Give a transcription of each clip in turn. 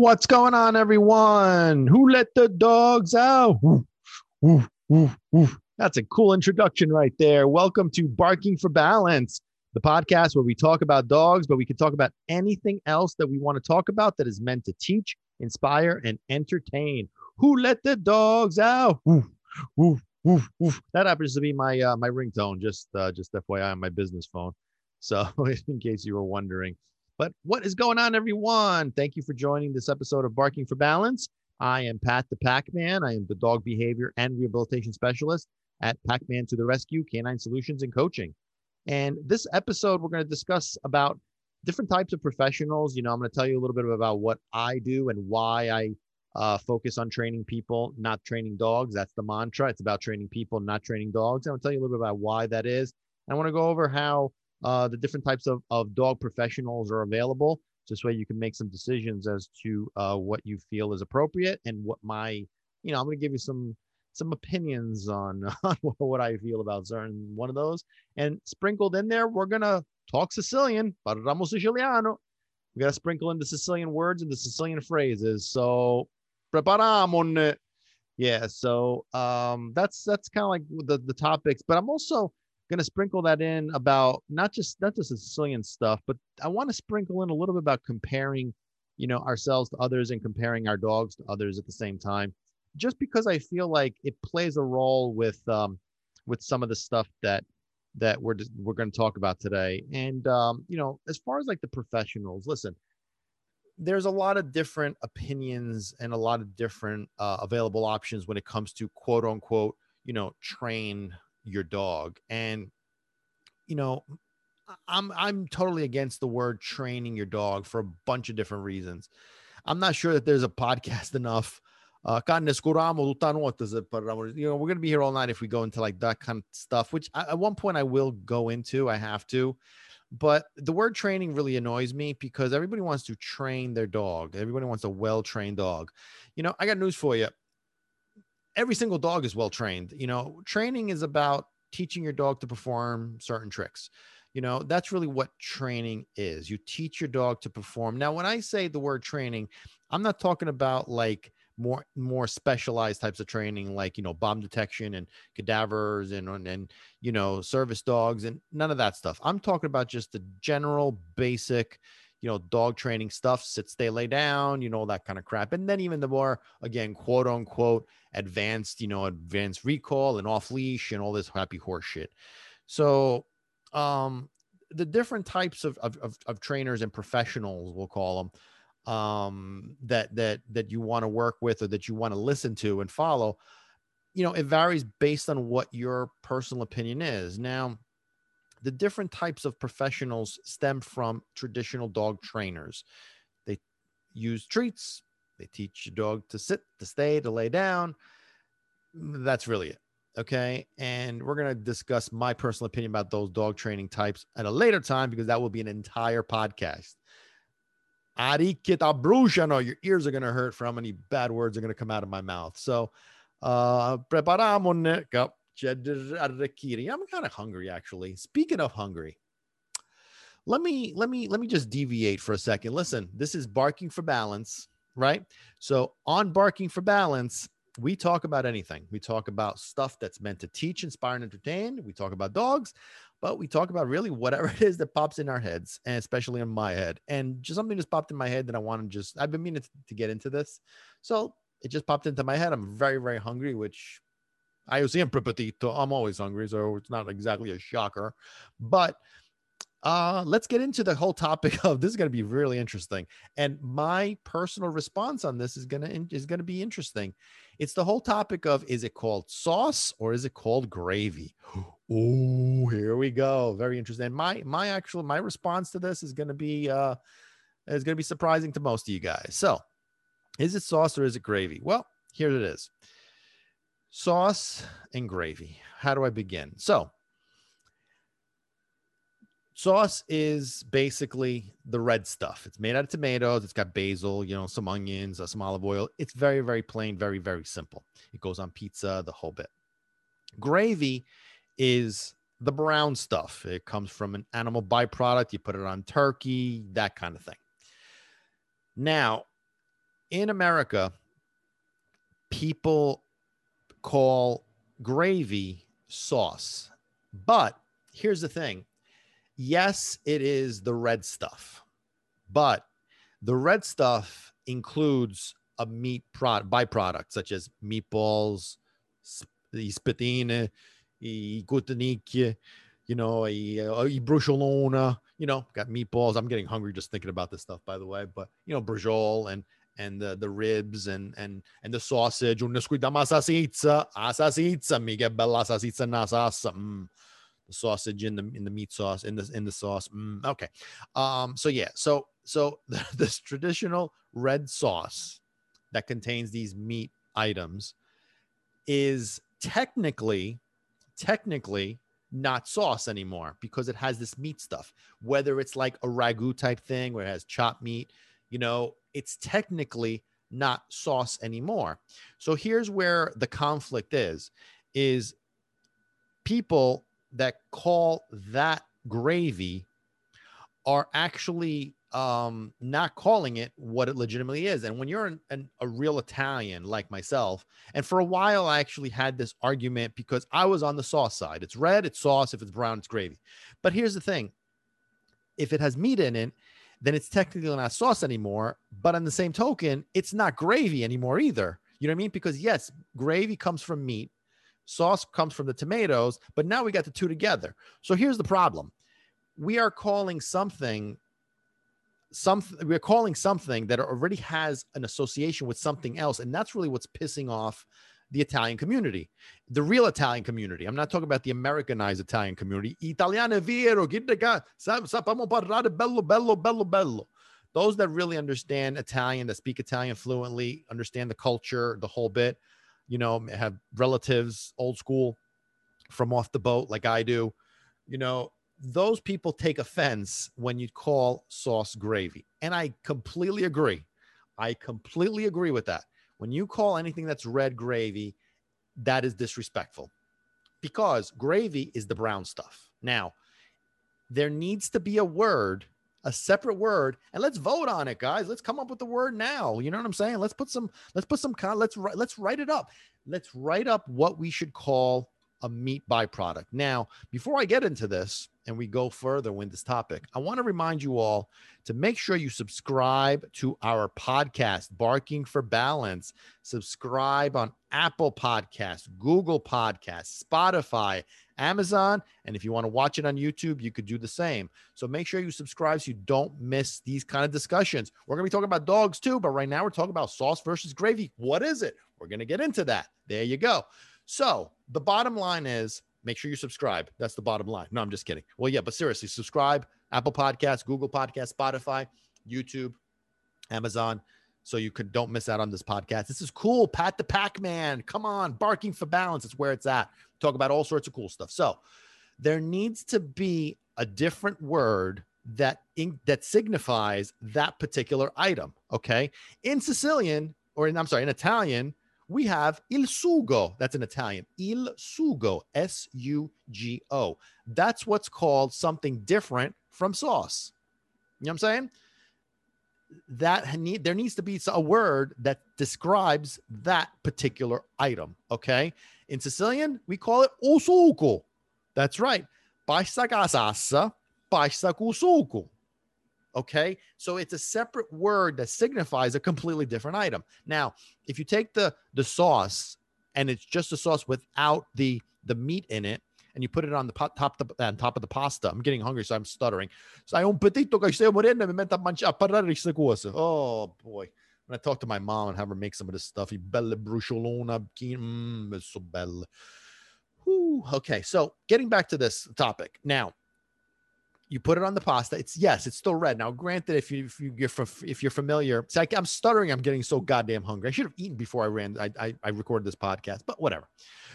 What's going on, everyone? Who let the dogs out? Woof, woof, woof. That's a cool introduction right there. Welcome to Barking for Balance, the podcast where we talk about dogs, but we can talk about anything else that we want to talk about that is meant to teach, inspire, and entertain. Who let the dogs out? That happens to be my uh, my ringtone. Just uh, just FYI on my business phone. So in case you were wondering. But what is going on, everyone? Thank you for joining this episode of Barking for Balance. I am Pat the Pac Man. I am the dog behavior and rehabilitation specialist at Pac Man to the Rescue Canine Solutions and Coaching. And this episode, we're going to discuss about different types of professionals. You know, I'm going to tell you a little bit about what I do and why I uh, focus on training people, not training dogs. That's the mantra. It's about training people, not training dogs. I'm going to tell you a little bit about why that is. I want to go over how uh, the different types of, of dog professionals are available. This way you can make some decisions as to uh, what you feel is appropriate and what my, you know, I'm going to give you some some opinions on, on what I feel about certain one of those. And sprinkled in there, we're going to talk Sicilian, parliamo siciliano. We got to sprinkle in the Sicilian words and the Sicilian phrases. So, preparamone. Yeah, so um, that's that's kind of like the the topics, but I'm also going to sprinkle that in about not just not just the Sicilian stuff, but I want to sprinkle in a little bit about comparing, you know, ourselves to others and comparing our dogs to others at the same time, just because I feel like it plays a role with um, with some of the stuff that that we're just, we're going to talk about today. And um, you know, as far as like the professionals, listen, there's a lot of different opinions and a lot of different uh, available options when it comes to quote unquote, you know, train your dog. And, you know, I'm I'm totally against the word training your dog for a bunch of different reasons. I'm not sure that there's a podcast enough. Uh, you know, we're gonna be here all night if we go into like that kind of stuff, which I, at one point I will go into. I have to, but the word training really annoys me because everybody wants to train their dog. Everybody wants a well-trained dog. You know, I got news for you every single dog is well trained. You know, training is about teaching your dog to perform certain tricks. You know, that's really what training is. You teach your dog to perform. Now, when I say the word training, I'm not talking about like more more specialized types of training like you know bomb detection and cadavers and and you know service dogs and none of that stuff i'm talking about just the general basic you know, dog training stuff, sit, stay, lay down, you know, that kind of crap. And then even the more, again, quote unquote, advanced, you know, advanced recall and off leash and all this happy horse shit. So, um, the different types of, of, of, of trainers and professionals, we'll call them, um, that, that, that you want to work with or that you want to listen to and follow, you know, it varies based on what your personal opinion is. Now, the different types of professionals stem from traditional dog trainers. They use treats, they teach your dog to sit, to stay, to lay down. That's really it. Okay. And we're going to discuss my personal opinion about those dog training types at a later time because that will be an entire podcast. Arikita Bruja. No, your ears are going to hurt for how many bad words are going to come out of my mouth. So, uh, I'm kind of hungry actually. Speaking of hungry, let me let me let me just deviate for a second. Listen, this is barking for balance, right? So on barking for balance, we talk about anything. We talk about stuff that's meant to teach, inspire, and entertain. We talk about dogs, but we talk about really whatever it is that pops in our heads, and especially in my head. And just something just popped in my head that I want to just, I've been meaning to get into this. So it just popped into my head. I'm very, very hungry, which I siempre petito. I'm always hungry, so it's not exactly a shocker. But uh, let's get into the whole topic of this is going to be really interesting. And my personal response on this is going to is going to be interesting. It's the whole topic of is it called sauce or is it called gravy? Oh, here we go. Very interesting. And my my actual my response to this is going to be uh is going to be surprising to most of you guys. So, is it sauce or is it gravy? Well, here it is sauce and gravy. How do I begin? So, sauce is basically the red stuff. It's made out of tomatoes. It's got basil, you know, some onions, uh, some olive oil. It's very, very plain, very, very simple. It goes on pizza, the whole bit. Gravy is the brown stuff. It comes from an animal byproduct. You put it on turkey, that kind of thing. Now, in America, people call gravy sauce. But here's the thing yes, it is the red stuff, but the red stuff includes a meat product byproduct such as meatballs, i spetine, i you know, i, uh, i bruschellona, you know, got meatballs. I'm getting hungry just thinking about this stuff, by the way. But you know, brujol and and the, the ribs and and and the sausage. Una squidda masasizza, asasizza, mi che bella salsiccia na. Mm. The sausage in the in the meat sauce in the in the sauce. Mm. Okay, um, so yeah, so so this traditional red sauce that contains these meat items is technically technically not sauce anymore because it has this meat stuff whether it's like a ragu type thing where it has chopped meat you know it's technically not sauce anymore so here's where the conflict is is people that call that gravy are actually um, not calling it what it legitimately is. And when you're an, an, a real Italian like myself, and for a while I actually had this argument because I was on the sauce side. It's red, it's sauce. If it's brown, it's gravy. But here's the thing: if it has meat in it, then it's technically not sauce anymore. But on the same token, it's not gravy anymore either. You know what I mean? Because yes, gravy comes from meat, sauce comes from the tomatoes, but now we got the two together. So here's the problem. We are calling something something we're calling something that already has an association with something else and that's really what's pissing off the Italian community, the real Italian community. I'm not talking about the Americanized Italian community. Italiano vero, sappiamo parlare bello, bello, bello, bello. Those that really understand Italian, that speak Italian fluently, understand the culture, the whole bit, you know, have relatives old school from off the boat like I do, you know, those people take offense when you call sauce gravy. And I completely agree. I completely agree with that. When you call anything that's red gravy, that is disrespectful because gravy is the brown stuff. Now, there needs to be a word, a separate word, and let's vote on it, guys. Let's come up with the word now. You know what I'm saying? Let's put some, let's put some, let's let's write it up. Let's write up what we should call a meat byproduct. Now, before I get into this and we go further with this topic, I want to remind you all to make sure you subscribe to our podcast, Barking for Balance. Subscribe on Apple Podcasts, Google Podcasts, Spotify, Amazon. And if you want to watch it on YouTube, you could do the same. So make sure you subscribe so you don't miss these kind of discussions. We're going to be talking about dogs too, but right now we're talking about sauce versus gravy. What is it? We're going to get into that. There you go. So the bottom line is make sure you subscribe. That's the bottom line. No, I'm just kidding. Well, yeah, but seriously, subscribe. Apple Podcasts, Google Podcasts, Spotify, YouTube, Amazon. So you could don't miss out on this podcast. This is cool. Pat the Pac-Man. Come on, barking for balance. It's where it's at. Talk about all sorts of cool stuff. So there needs to be a different word that in, that signifies that particular item. Okay. In Sicilian, or in, I'm sorry, in Italian, we have il sugo. That's in Italian. Il sugo, S U G O. That's what's called something different from sauce. You know what I'm saying? That need there needs to be a word that describes that particular item. Okay. In Sicilian, we call it usuco. That's right. Pasta cusuco. Okay. So it's a separate word that signifies a completely different item. Now, if you take the the sauce and it's just a sauce without the the meat in it, and you put it on the pot, top the, on top of the pasta. I'm getting hungry, so I'm stuttering. Sai un petito che stai morendo mi metto a mangiare a parlare di queste cose. Oh boy. When I talk to my mom and have her make some of this stuff, belle bruciolona, mmm, it's so belle. Whew. Okay, so getting back to this topic now, you put it on the pasta. It's yes, it's still red. Now, granted, if you if you if you're familiar, it's like I'm stuttering. I'm getting so goddamn hungry. I should have eaten before I ran. I, I I recorded this podcast, but whatever.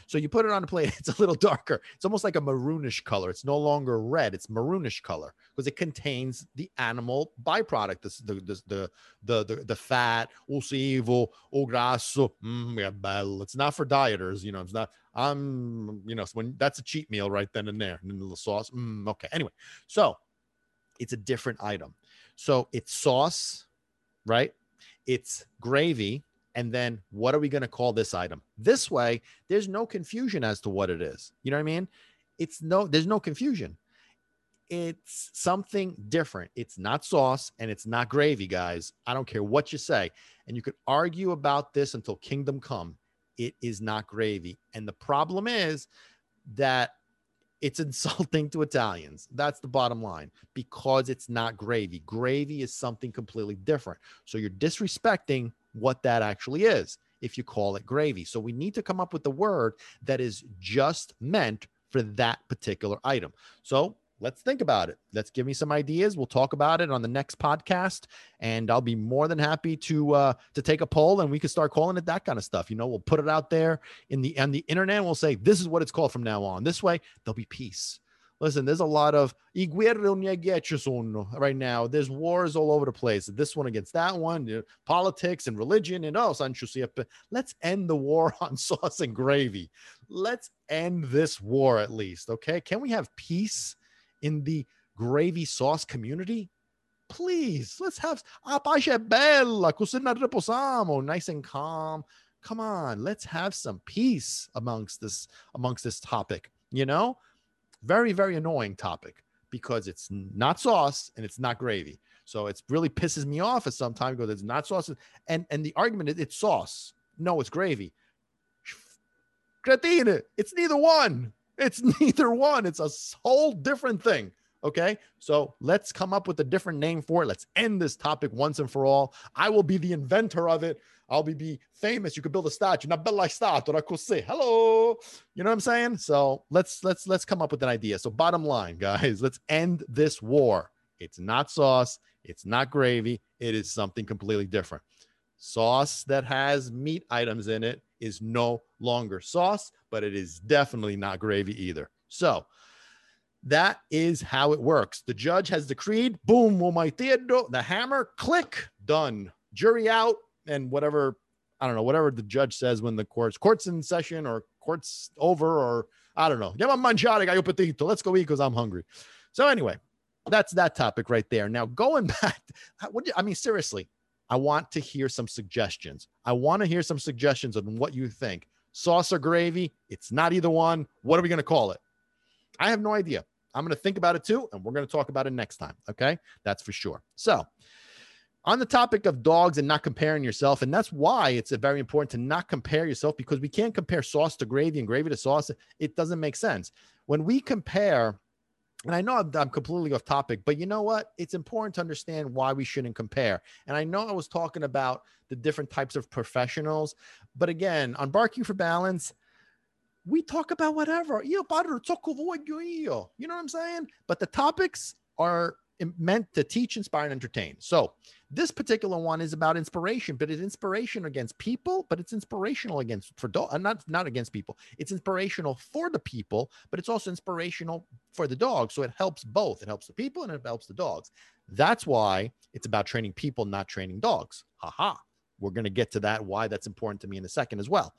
So you put it on a plate. It's a little darker. It's almost like a maroonish color. It's no longer red. It's maroonish color because it contains the animal byproduct, the the the the the, the fat, usivo, o grasso. Mm. It's not for dieters. You know, it's not. I'm you know when that's a cheat meal right then and there. And then the little sauce. Mm, okay. Anyway, so it's a different item. So it's sauce, right? it's gravy. And then what are we going to call this item? This way, there's no confusion as to what it is. You know what I mean? It's no, there's no confusion. It's something different. It's not sauce and it's not gravy, guys. I don't care what you say. And you could argue about this until kingdom come. It is not gravy. And the problem is that it's insulting to Italians. That's the bottom line because it's not gravy. Gravy is something completely different. So you're disrespecting what that actually is if you call it gravy. So we need to come up with the word that is just meant for that particular item. So let's think about it. Let's give me some ideas. We'll talk about it on the next podcast, and I'll be more than happy to uh, to take a poll, and we can start calling it that kind of stuff. You know, we'll put it out there in the on the internet. We'll say this is what it's called from now on. This way, there'll be peace. Listen, there's a lot of right now. There's wars all over the place. This one against that one, politics and religion, and oh, let's end the war on sauce and gravy. Let's end this war at least. Okay, can we have peace? In the gravy sauce community? Please, let's have a ah, pace bella, cucina riposamo, nice and calm. Come on, let's have some peace amongst this amongst this topic. You know, very very annoying topic because it's not sauce and it's not gravy. So it really pisses me off at some time because it's not sauce and and the argument is it's sauce. No, it's gravy. Cretine, it's neither one. It's neither one. It's a whole different thing. Okay. So let's come up with a different name for it. Let's end this topic once and for all. I will be the inventor of it. I'll be, be famous. You could build a statue. Una bella statua say Hello. You know what I'm saying? So let's let's let's come up with an idea. So bottom line, guys, let's end this war. It's not sauce. It's not gravy. It is something completely different. Sauce that has meat items in it is no longer sauce, but it is definitely not gravy either. So that is how it works. The judge has decreed, boom, my the hammer, click, done. Jury out, and whatever, I don't know, whatever the judge says when the court's court's in session or court's over, or I don't know. Let's go eat because I'm hungry. So anyway, that's that topic right there. Now going back, what do I mean, seriously, I want to hear some suggestions. I want to hear some suggestions on what you think. Sauce or gravy? It's not either one. What are we going to call it? I have no idea. I'm going to think about it too, and we're going to talk about it next time. Okay. That's for sure. So, on the topic of dogs and not comparing yourself, and that's why it's very important to not compare yourself because we can't compare sauce to gravy and gravy to sauce. It doesn't make sense. When we compare and I know I'm, I'm, completely off topic, but you know what? It's important to understand why we shouldn't compare. And I know I was talking about the different types of professionals, but again, on Barking for Balance, we talk about whatever. You know what I'm saying? But the topics are meant to teach, inspire, and entertain. So this particular one is about inspiration, but it's inspiration against people, but it's inspirational against for dog, uh, not not against people. It's inspirational for the people, but it's also inspirational for the dog. So it helps both. It helps the people and it helps the dogs. That's why it's about training people, not training dogs. Haha. We're going to get to that why that's important to me in a second as well.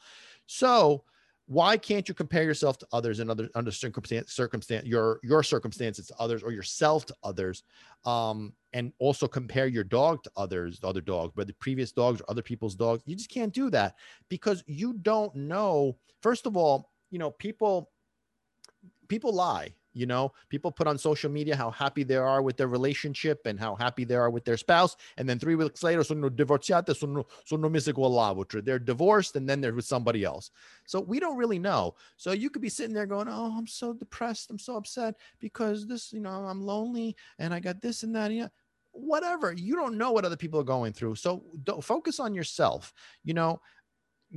So why can't you compare yourself to others and other under circumstance circumstance your your circumstances to others or yourself to others um and also compare your dog to others other dogs whether previous dogs or other people's dogs? You just can't do that because you don't know. First of all you know people people lie you know, people put on social media how happy they are with their relationship and how happy they are with their spouse. And then three weeks later, sono divorziate, sono, sono mise. They're divorced and then they're with somebody else. So we don't really know. So you could be sitting there going, Oh, I'm so depressed. I'm so upset because this, you know, I'm lonely and I got this and that. Yeah whatever you don't know what other people are going through so focus on yourself you know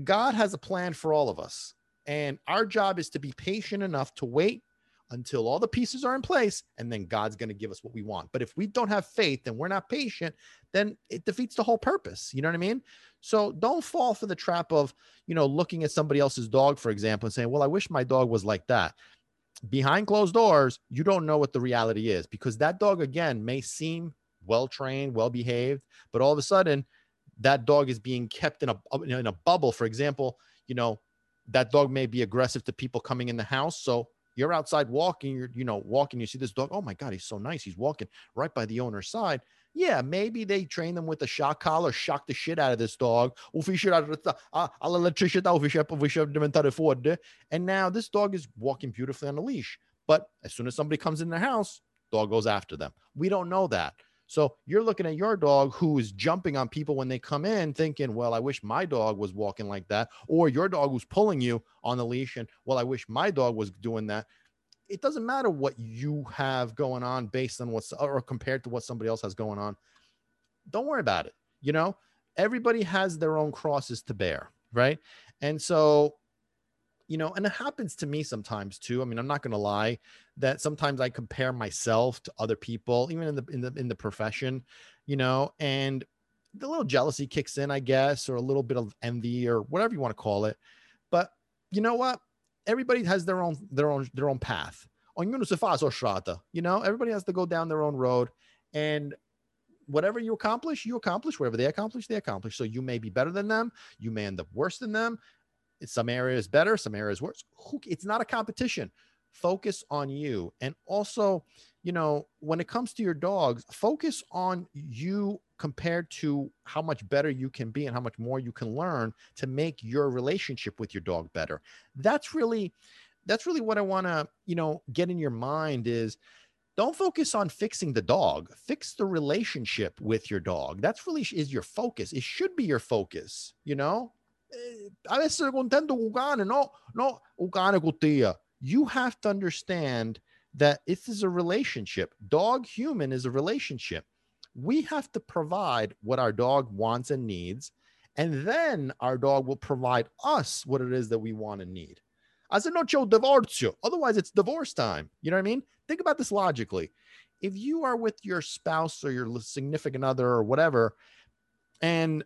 god has a plan for all of us and our job is to be patient enough to wait until all the pieces are in place and then God's going to give us what we want. But if we don't have faith and we're not patient, then it defeats the whole purpose. You know what I mean? So don't fall for the trap of, you know, looking at somebody else's dog, for example, and saying, well, I wish my dog was like that. Behind closed doors, you don't know what the reality is because that dog, again, may seem well trained, well behaved, but all of a sudden, that dog is being kept in a in a bubble. For example, you know, that dog may be aggressive to people coming in the house. So you're outside walking, you're, you know, walking, you see this dog. Oh my God, he's so nice. He's walking right by the owner's side. Yeah, maybe they train them with a shock collar, shock the shit out of this dog. Uh, uh, uh, and now this dog is walking beautifully on a leash. But as soon as somebody comes in the house, dog goes after them. We don't know that. So you're looking at your dog who is jumping on people when they come in, thinking, well, I wish my dog was walking like that. Or your dog who's pulling you on the leash and, well, I wish my dog was doing that. It doesn't matter what you have going on based on what's or compared to what somebody else has going on. Don't worry about it. You know, everybody has their own crosses to bear. Right. And so you know, and it happens to me sometimes too. I mean, I'm not going to lie that sometimes I compare myself to other people, even in the in the in the profession, you know, and the little jealousy kicks in, I guess, or a little bit of envy or whatever you want to call it. But you know what? Everybody has their own their own their own path. You know, everybody has to go down their own road, and whatever you accomplish, you accomplish. Whatever they accomplish, they accomplish. So you may be better than them. You may end up worse than them some areas better, some areas worse. It's not a competition. Focus on you. And also, you know, when it comes to your dogs, focus on you compared to how much better you can be and how much more you can learn to make your relationship with your dog better. That's really that's really what I want to, you know, get in your mind is don't focus on fixing the dog. Fix the relationship with your dog. That's really is your focus. It should be your focus, you know? eh, ad essere contento con no, no, un con te. You have to understand that this is a relationship. Dog human is a relationship. We have to provide what our dog wants and needs, and then our dog will provide us what it is that we want and need. As said, no, Joe, divorce you. Otherwise, it's divorce time. You know what I mean? Think about this logically. If you are with your spouse or your significant other or whatever, and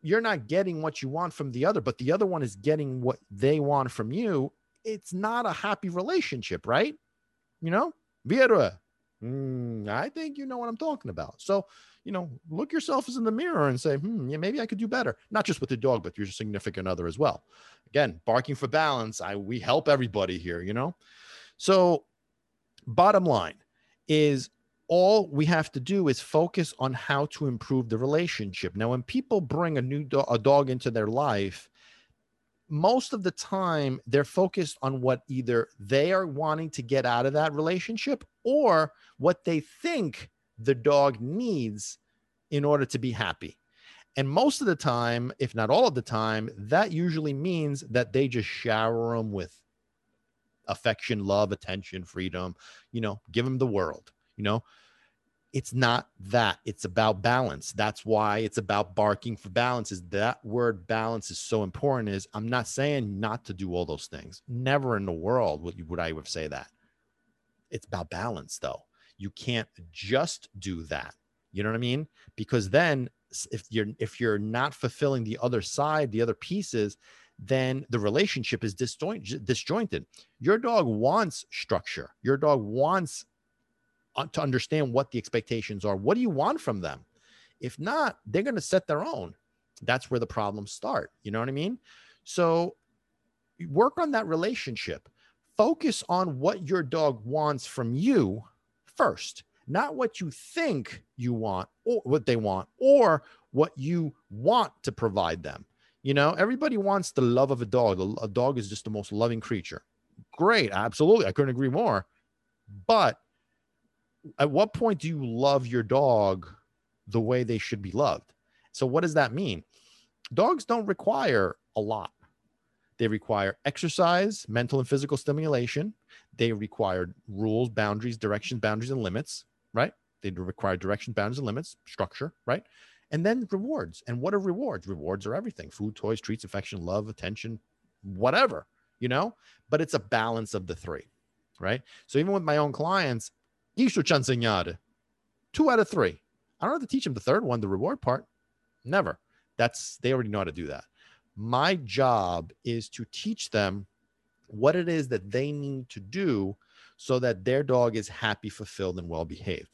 you're not getting what you want from the other, but the other one is getting what they want from you, it's not a happy relationship, right? You know, Vera, mm, I think you know what I'm talking about. So, you know, look yourself in the mirror and say, hmm, yeah, maybe I could do better. Not just with the dog, but your significant other as well. Again, barking for balance. I we help everybody here, you know. So, bottom line is all we have to do is focus on how to improve the relationship. Now, when people bring a new do- a dog into their life, most of the time they're focused on what either they are wanting to get out of that relationship or what they think the dog needs in order to be happy. And most of the time, if not all of the time, that usually means that they just shower them with affection, love, attention, freedom, you know, give them the world you know it's not that it's about balance. That's why it's about barking for balance is that word balance is so important is i'm not saying not to do all those things. Never in the world would, would i would say that. It's about balance though. You can't just do that. You know what i mean? Because then if you're if you're not fulfilling the other side the other pieces then the relationship is disjointed. Your dog wants structure. Your dog wants Uh, to understand what the expectations are. What do you want from them? If not, they're going to set their own. That's where the problems start. You know what I mean? So work on that relationship. Focus on what your dog wants from you first, not what you think you want or what they want or what you want to provide them. You know, everybody wants the love of a dog. A dog is just the most loving creature. Great. Absolutely. I couldn't agree more. But at what point do you love your dog the way they should be loved? So, what does that mean? Dogs don't require a lot. They require exercise, mental and physical stimulation. They require rules, boundaries, directions, boundaries, and limits, right? They require direction, boundaries, and limits, structure, right? And then rewards. And what are rewards? Rewards are everything food, toys, treats, affection, love, attention, whatever, you know? But it's a balance of the three, right? So even with my own clients, Isto ci insegnare. Two out of three. I don't have to teach them the third one, the reward part. Never. That's they already know how to do that. My job is to teach them what it is that they need to do so that their dog is happy, fulfilled, and well behaved.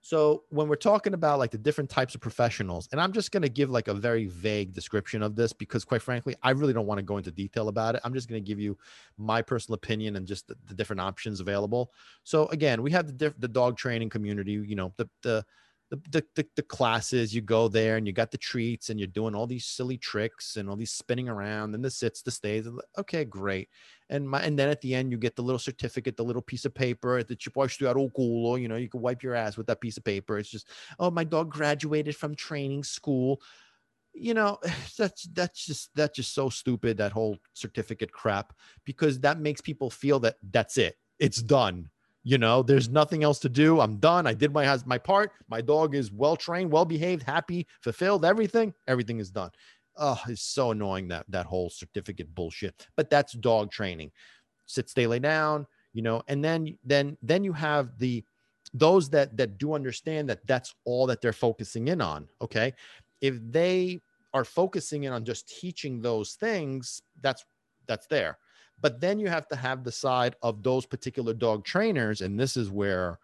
So when we're talking about like the different types of professionals, and I'm just going to give like a very vague description of this because quite frankly, I really don't want to go into detail about it. I'm just going to give you my personal opinion and just the, the different options available. So again, we have the diff- the dog training community, you know, the the the, the, the, the, classes you go there and you got the treats and you're doing all these silly tricks and all these spinning around and the sits the stays okay great and my and then at the end you get the little certificate the little piece of paper that you oh, you know you can wipe your ass with that piece of paper. It's just oh my dog graduated from training school. You know that's that's just that's just so stupid that whole certificate crap because that makes people feel that that's it. It's done. You know there's nothing else to do. I'm done. I did my my part. My dog is well trained well behaved happy fulfilled everything. Everything is done oh it's so annoying that that whole certificate bullshit but that's dog training sit stay lay down you know and then then then you have the those that that do understand that that's all that they're focusing in on okay if they are focusing in on just teaching those things that's that's there but then you have to have the side of those particular dog trainers. And this is where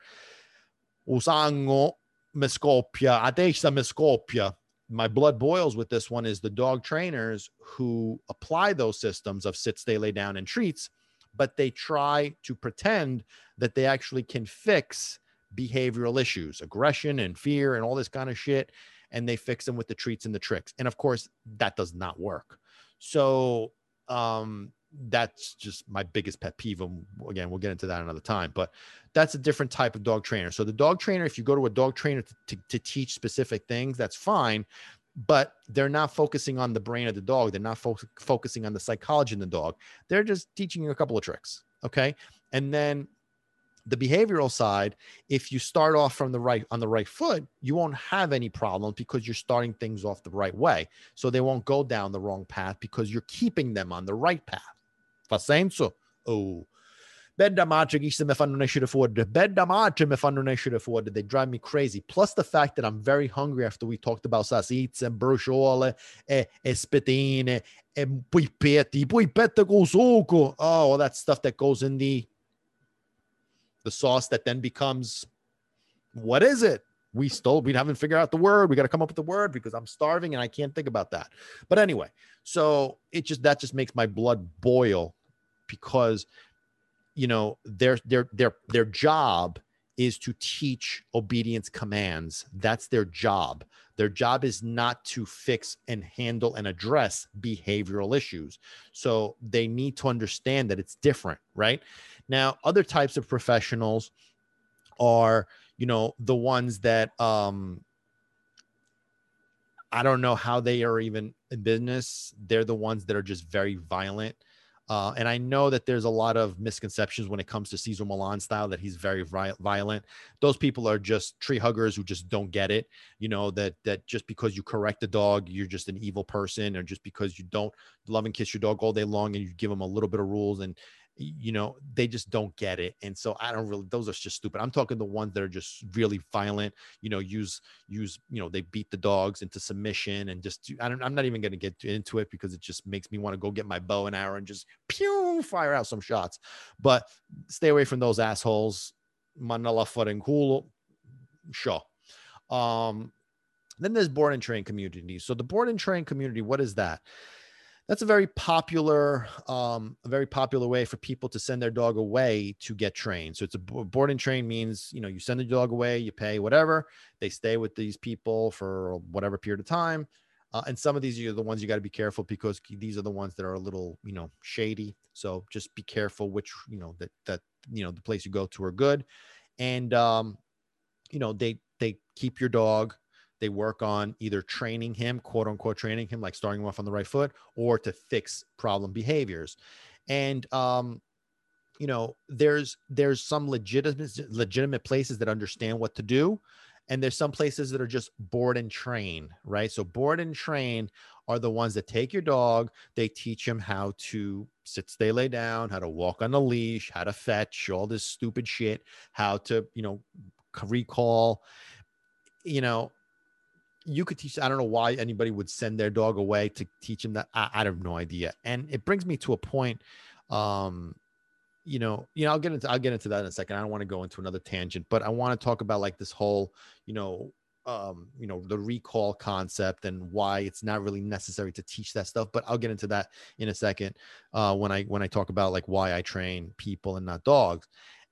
usango mescopia, adesha mescopia. My blood boils with this one is the dog trainers who apply those systems of sit, stay, lay down, and treats, but they try to pretend that they actually can fix behavioral issues, aggression and fear and all this kind of shit. And they fix them with the treats and the tricks. And of course, that does not work. So um, that's just my biggest pet peeve. And again, we'll get into that another time, but that's a different type of dog trainer. So the dog trainer, if you go to a dog trainer to, to, to, teach specific things, that's fine, but they're not focusing on the brain of the dog. They're not fo- focusing on the psychology in the dog. They're just teaching you a couple of tricks. Okay. And then the behavioral side, if you start off from the right on the right foot, you won't have any problems because you're starting things off the right way. So they won't go down the wrong path because you're keeping them on the right path. Fa senso? Oh. Bädda matcher gissar mig fan när should afford it. Bädda matcher med fan. They drive me crazy. Plus the fact that I'm very hungry after we talked about sassits and bruciole e, eh, e eh, spetine eh, e puipetti. Puipetta con succo. Oh, all that stuff that goes in the the sauce that then becomes what is it? We still we haven't figured out the word. We got to come up with the word because I'm starving and I can't think about that. But anyway, so it just that just makes my blood boil because you know their their their their job is to teach obedience commands that's their job their job is not to fix and handle and address behavioral issues so they need to understand that it's different right now other types of professionals are you know the ones that um I don't know how they are even in business. They're the ones that are just very violent. Uh, and I know that there's a lot of misconceptions when it comes to Cesar Millan style that he's very violent. Those people are just tree huggers who just don't get it. You know that that just because you correct a dog, you're just an evil person, or just because you don't love and kiss your dog all day long and you give him a little bit of rules and you know they just don't get it and so i don't really those are just stupid. I'm talking the ones that are just really violent you know use use you know they beat the dogs into submission and just i don't i'm not even going to get into it because it just makes me want to go get my bow and arrow and just pew fire out some shots. But stay away from those assholes. Manala cool sure. Um then there's board and train community. So the board and train community what is that that's a very popular um, a very popular way for people to send their dog away to get trained. So it's a board and train means you know you send the dog away you pay whatever they stay with these people for whatever period of time. Uh, and some of these are the ones you got to be careful because these are the ones that are a little you know shady. So just be careful which you know that that you know the place you go to are good. And um you know they they keep your dog they work on either training him, quote unquote, training him, like starting him off on the right foot, or to fix problem behaviors. And, um, you know, there's there's some legitimate legitimate places that understand what to do, and there's some places that are just board and train, right? So board and train are the ones that take your dog, they teach him how to sit, stay, lay down, how to walk on the leash, how to fetch, all this stupid shit, how to, you know, recall, you know, you could teach. I don't know why anybody would send their dog away to teach him that. I, I have no idea. And it brings me to a point. Um, you know, you know, I'll get into I'll get into that in a second. I don't want to go into another tangent, but I want to talk about like this whole, you know, um, you know, the recall concept and why it's not really necessary to teach that stuff. But I'll get into that in a second uh, when I when I talk about like why I train people and not dogs.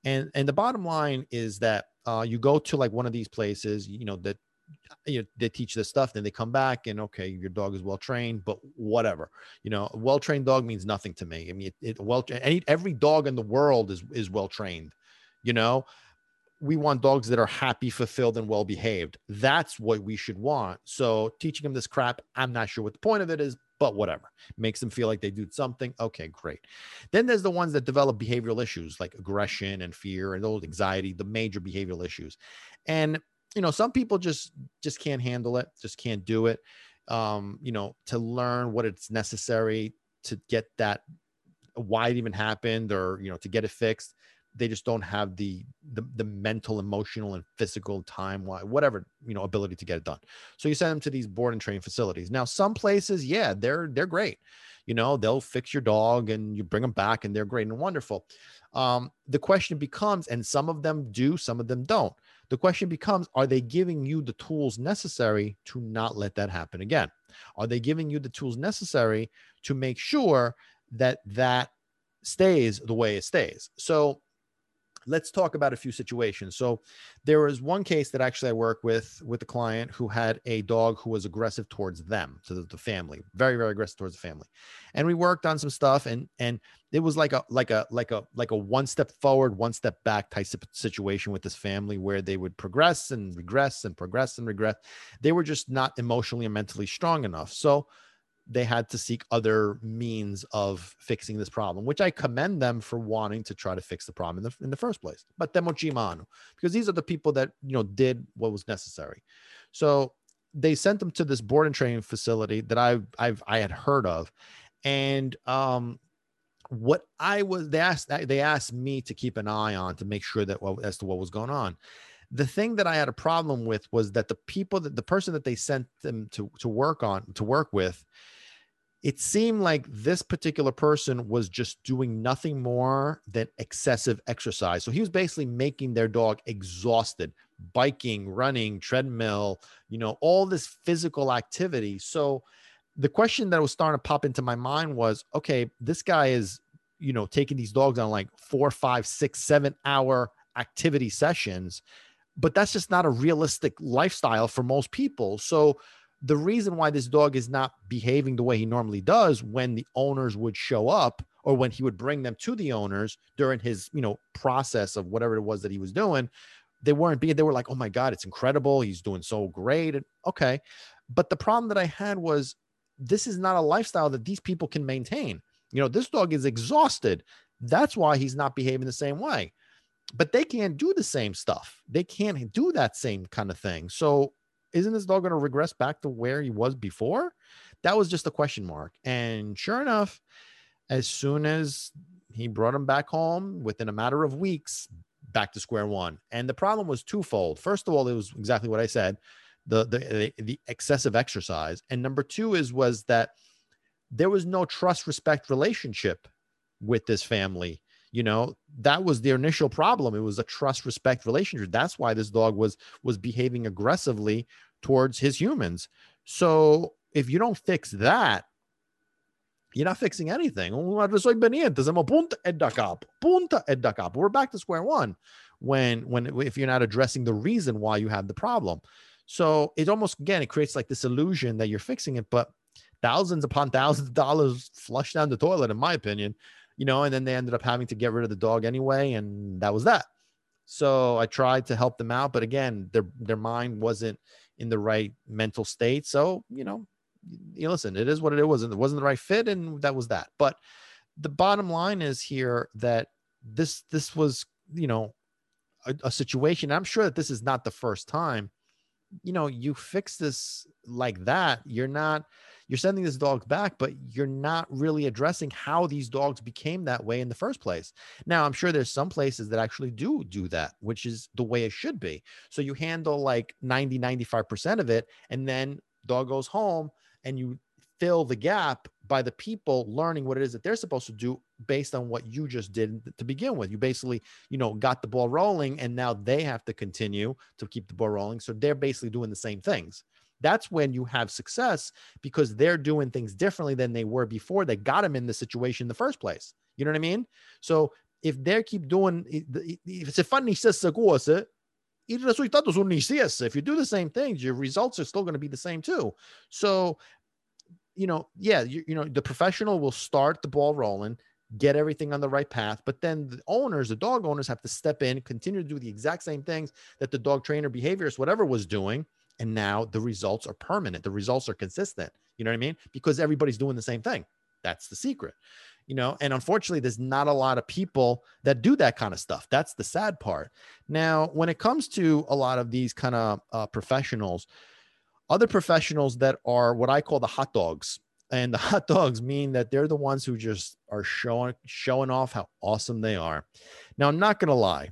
And and the bottom line is that uh, you go to like one of these places, you know, that you know, they teach this stuff, then they come back and okay, your dog is well trained, but whatever, you know, a well trained dog means nothing to me. I mean, it, it well, any, every dog in the world is is well trained, you know. We want dogs that are happy, fulfilled, and well behaved. That's what we should want. So teaching them this crap, I'm not sure what the point of it is, but whatever makes them feel like they do something. Okay, great. Then there's the ones that develop behavioral issues like aggression and fear and those anxiety, the major behavioral issues. And you know, some people just just can't handle it, just can't do it. Um, you know, to learn what it's necessary to get that why it even happened or you know to get it fixed they just don't have the the, the mental emotional and physical time whatever you know ability to get it done. So you send them to these board and training facilities. Now some places yeah they're they're great. You know they'll fix your dog and you bring them back and they're great and wonderful. Um, the question becomes and some of them do some of them don't the question becomes are they giving you the tools necessary to not let that happen again? Are they giving you the tools necessary to make sure that that stays the way it stays? So let's talk about a few situations. So there was one case that actually I worked with with a client who had a dog who was aggressive towards them, to the, the, family, very very aggressive towards the family, and we worked on some stuff, and and it was like a like a like a like a one step forward, one step back type of situation with this family where they would progress and regress and progress and regress. They were just not emotionally and mentally strong enough. So they had to seek other means of fixing this problem, which I commend them for wanting to try to fix the problem in the, in the first place. But Demojimanu, because these are the people that you know did what was necessary. So they sent them to this board and training facility that I've I've I had heard of, and um, what I was they asked they asked me to keep an eye on to make sure that well, as to what was going on. The thing that I had a problem with was that the people that the person that they sent them to to work on to work with it seemed like this particular person was just doing nothing more than excessive exercise. So he was basically making their dog exhausted, biking, running, treadmill, you know, all this physical activity. So the question that was starting to pop into my mind was okay, this guy is, you know, taking these dogs on like four, five, six, seven hour activity sessions, but that's just not a realistic lifestyle for most people. So, the reason why this dog is not behaving the way he normally does when the owners would show up or when he would bring them to the owners during his you know process of whatever it was that he was doing they weren't being they were like oh my god it's incredible. He's doing so great. And okay. But the problem that i had was this is not a lifestyle that these people can maintain. You know this dog is exhausted. That's why he's not behaving the same way but they can't do the same stuff they can't do that same kind of thing so isn't this dog going to regress back to where he was before? That was just a question mark. And sure enough, as soon as he brought him back home within a matter of weeks, back to square one. And the problem was twofold. First of all, it was exactly what I said, the the the excessive exercise. And number two is was that there was no trust respect relationship with this family you know that was the initial problem. It was a trust respect relationship. That's why this dog was was behaving aggressively towards his humans. So if you don't fix that you're not fixing anything. We're back to square one when when if you're not addressing the reason why you have the problem. So it almost again it creates like this illusion that you're fixing it, but thousands upon thousands of dollars flushed down the toilet, in my opinion, you know, and then they ended up having to get rid of the dog anyway, and that was that. So I tried to help them out, but again, their their mind wasn't in the right mental state. So you know, you listen, it is what it was, and it wasn't the right fit, and that was that. But the bottom line is here that this this was you know a, a situation. I'm sure that this is not the first time. You know, you fix this like that. You're not you're sending this dog back, but you're not really addressing how these dogs became that way in the first place. Now, I'm sure there's some places that actually do do that, which is the way it should be. So you handle like 90, 95% of it, and then dog goes home and you fill the gap by the people learning what it is that they're supposed to do based on what you just did to begin with. You basically, you know, got the ball rolling and now they have to continue to keep the ball rolling. So they're basically doing the same things that's when you have success because they're doing things differently than they were before they got them in the situation in the first place. You know what I mean? So if they keep doing, if it's a funny i risultato sono gli stessi. If you do the same things, your results are still going to be the same too. So, you know, yeah, you, you know, the professional will start the ball rolling, get everything on the right path, but then the owners, the dog owners, have to step in, continue to do the exact same things that the dog trainer, behaviorist, whatever was doing, and now the results are permanent. The results are consistent. You know what I mean? Because everybody's doing the same thing. That's the secret you know and unfortunately there's not a lot of people that do that kind of stuff that's the sad part now when it comes to a lot of these kind of uh, professionals other professionals that are what i call the hot dogs and the hot dogs mean that they're the ones who just are showing showing off how awesome they are now i'm not gonna lie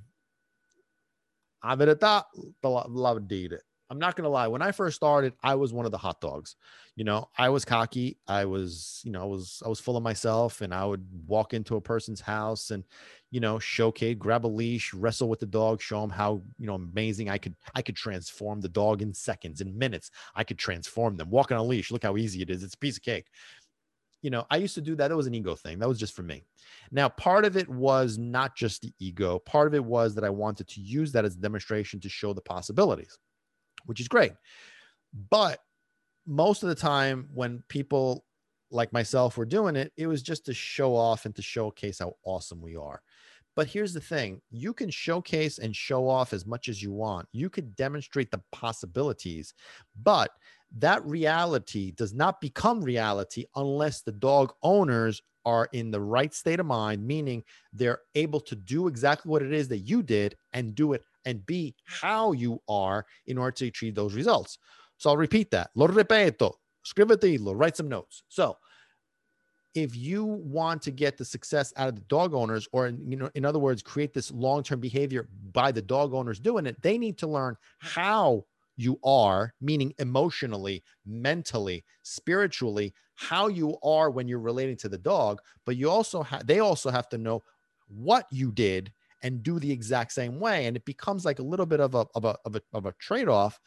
love dire I'm not going to lie. When I first started, I was one of the hot dogs. You know, I was cocky. I was, you know, I was, I was full of myself and I would walk into a person's house and, you know, showcase, grab a leash, wrestle with the dog, show them how, you know, amazing I could, I could transform the dog in seconds, in minutes. I could transform them. Walk on a leash. Look how easy it is. It's a piece of cake. You know, I used to do that. That was an ego thing. That was just for me. Now, part of it was not just the ego. Part of it was that I wanted to use that as a demonstration to show the possibilities which is great. But most of the time, when people like myself were doing it, it was just to show off and to showcase how awesome we are. But here's the thing you can showcase and show off as much as you want. You could demonstrate the possibilities, but that reality does not become reality unless the dog owners are in the right state of mind, meaning they're able to do exactly what it is that you did and do it and be how you are in order to achieve those results. So I'll repeat that. Lo ripeto, scrivetelo, write some notes. So if you want to get the success out of the dog owners, or you know, in other words, create this long-term behavior by the dog owners doing it, they need to learn how you are, meaning emotionally, mentally, spiritually, how you are when you're relating to the dog. But you also have, they also have to know what you did and do the exact same way. And it becomes like a little bit of a, of a, of a, of a trade-off.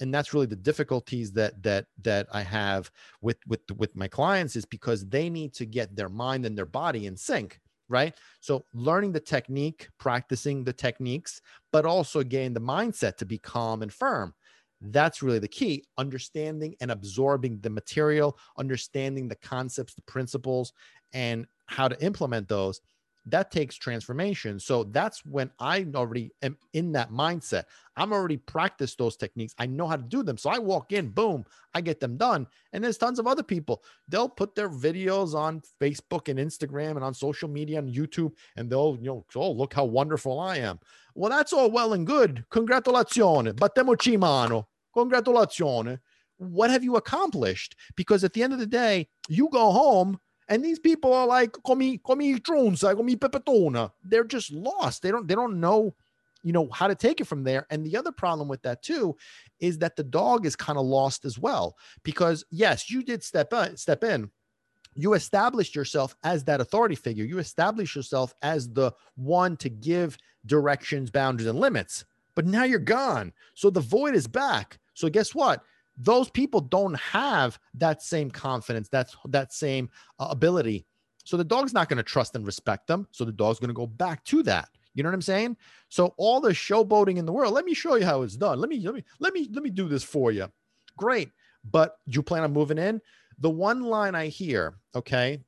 And that's really the difficulties that, that, that I have with, with, with my clients is because they need to get their mind and their body in sync right? So learning the technique, practicing the techniques, but also getting the mindset to be calm and firm. That's really the key. Understanding and absorbing the material, understanding the concepts, the principles, and how to implement those that takes transformation. So that's when I already am in that mindset. I'm already practiced those techniques. I know how to do them. So I walk in, boom, I get them done. And there's tons of other people. They'll put their videos on Facebook and Instagram and on social media and YouTube, and they'll, you know, oh, look how wonderful I am. Well, that's all well and good. Congratulazione. Battemoci mano. Congratulazione. What have you accomplished? Because at the end of the day, you go home and these people are like, come come tronza, come pepetona. They're just lost. They don't, they don't know, you know, how to take it from there. And the other problem with that too is that the dog is kind of lost as well. Because yes, you did step in, step in. You established yourself as that authority figure. You established yourself as the one to give directions, boundaries, and limits. But now you're gone. So the void is back. So guess what? Those people don't have that same confidence that's that same uh, ability. So the dog's not going to trust and respect them. So the dog's going to go back to that. You know what i'm saying? So all the showboating in the world let me show you how it's done. Let me let me let me let me do this for you. Great. But you plan on moving in? The one line i hear okay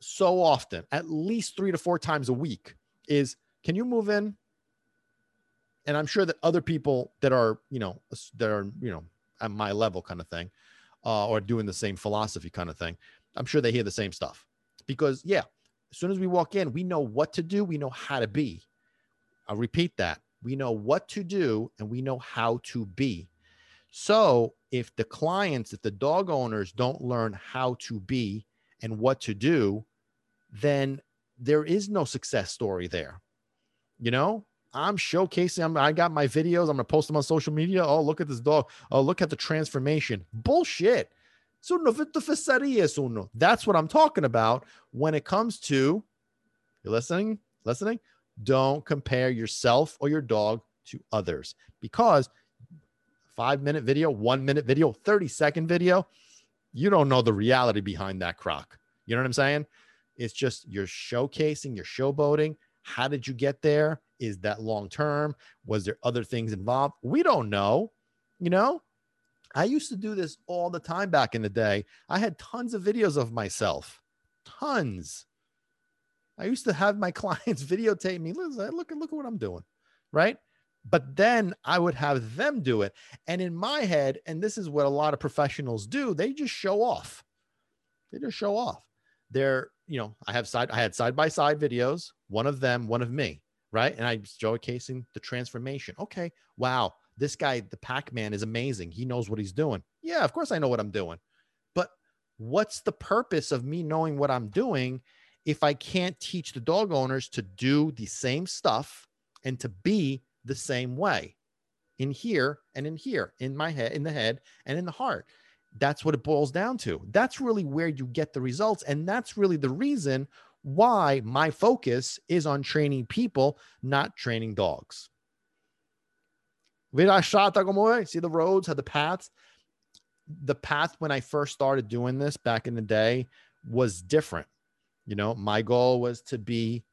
so often at least three to four times a week is can you move in? And i'm sure that other people that are you know that are you know at my level kind of thing, uh, or doing the same philosophy kind of thing, I'm sure they hear the same stuff. Because yeah, as soon as we walk in, we know what to do, we know how to be. I'll repeat that. We know what to do and we know how to be. So if the clients, if the dog owners don't learn how to be and what to do, then there is no success story there. You know, I'm showcasing. I'm, I got my videos. I'm gonna post them on social media. Oh, look at this dog. Oh, look at the transformation. Bullshit. That's what I'm talking about when it comes to you listening, listening. Don't compare yourself or your dog to others because five minute video, one minute video, 30 second video, you don't know the reality behind that croc. You know what I'm saying? It's just you're showcasing, you're showboating, How did you get there? Is that long term? Was there other things involved? We don't know. You know, I used to do this all the time back in the day. I had tons of videos of myself, tons. I used to have my clients videotape me. Look, look, look at what I'm doing, right? But then I would have them do it. And in my head, and this is what a lot of professionals do, they just show off. They just show off. They're, you know, I have side, I had side by side videos, one of them, one of me, right? And I'm showcasing the transformation. Okay, wow, this guy, the Pac Man, is amazing. He knows what he's doing. Yeah, of course I know what I'm doing. But what's the purpose of me knowing what I'm doing if I can't teach the dog owners to do the same stuff and to be the same way in here and in here, in my head, in the head and in the heart? That's what it boils down to. That's really where you get the results. And that's really the reason why my focus is on training people, not training dogs. See the roads, had the paths. The path when I first started doing this back in the day was different. You know, my goal was to be,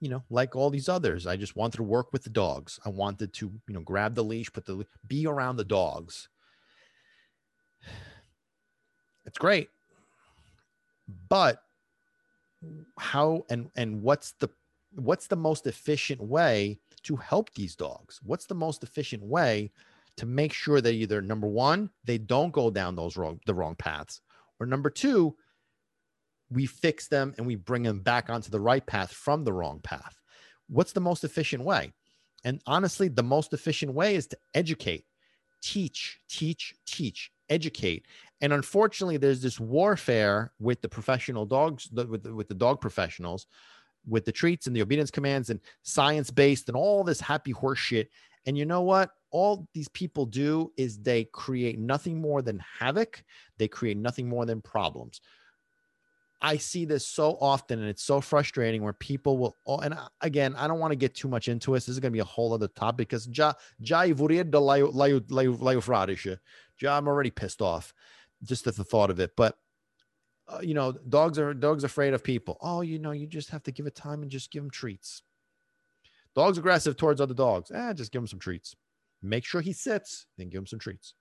you know, like all these others. I just wanted to work with the dogs. I wanted to, you know, grab the leash, put the be around the dogs. It's great. But how and and what's the what's the most efficient way to help these dogs? What's the most efficient way to make sure that either number one, they don't go down those wrong the wrong paths, or number two, we fix them and we bring them back onto the right path from the wrong path. What's the most efficient way? And honestly, the most efficient way is to educate, teach, teach, teach, educate. And unfortunately, there's this warfare with the professional dogs, with the, with the dog professionals, with the treats and the obedience commands and science based and all this happy horse shit. And you know what? All these people do is they create nothing more than havoc. They create nothing more than problems. I see this so often and it's so frustrating where people will, and again, I don't want to get too much into this. This is going to be a whole other topic because I'm already pissed off just at the thought of it. But uh, you know, dogs are dogs afraid of people. Oh, you know, you just have to give it time and just give them treats. Dog's aggressive towards other dogs. Eh, just give him some treats. Make sure he sits, then give him some treats.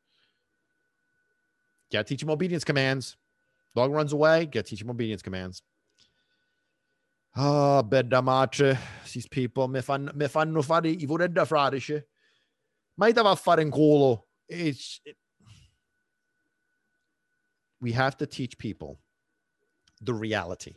Gotta teach him obedience commands. Dog runs away, gotta teach him obedience commands. Ah, bädda. These people, mi fanno, fare i vorredda fradice. Ma io a fare in culo. It's, it, we have to teach people the reality.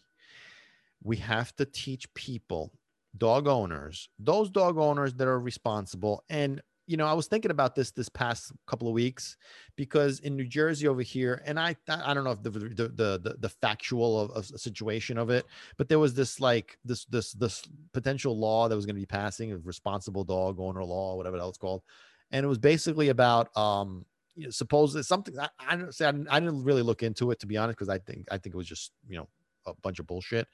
We have to teach people, dog owners, those dog owners that are responsible. And, you know, I was thinking about this this past couple of weeks because in New Jersey over here, and I I don't know if the the the, the factual of, situation of it, but there was this like this this this potential law that was going to be passing of responsible dog owner law, whatever that was called, and it was basically about um you know, supposedly something I, I don't say I didn't, I didn't really look into it to be honest because I think I think it was just you know a bunch of bullshit.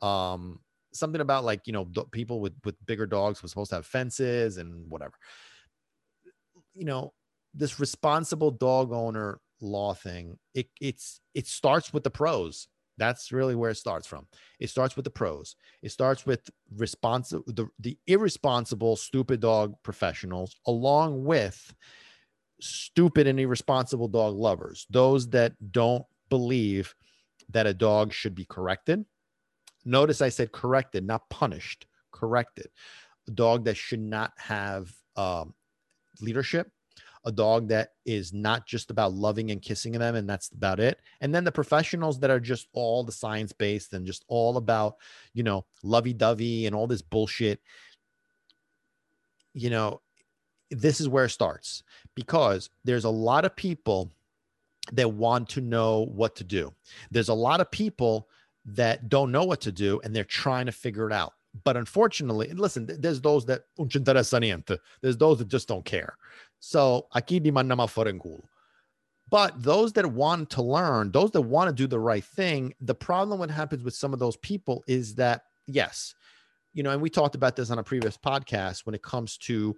Um, something about like you know people with with bigger dogs were supposed to have fences and whatever. You know, this responsible dog owner law thing. It it's it starts with the pros. That's really where it starts from. It starts with the pros. It starts with responsible the, the irresponsible, stupid dog professionals, along with stupid and irresponsible dog lovers, those that don't believe that a dog should be corrected. Notice I said corrected, not punished, corrected. A dog that should not have um, leadership, a dog that is not just about loving and kissing them, and that's about it. And then the professionals that are just all the science based and just all about, you know, lovey dovey and all this bullshit. You know, this is where it starts because there's a lot of people that want to know what to do. There's a lot of people that don't know what to do and they're trying to figure it out. But unfortunately, listen, there's those that there's those that just don't care. So culo. But those that want to learn, those that want to do the right thing, the problem what happens with some of those people is that yes, you know, and we talked about this on a previous podcast when it comes to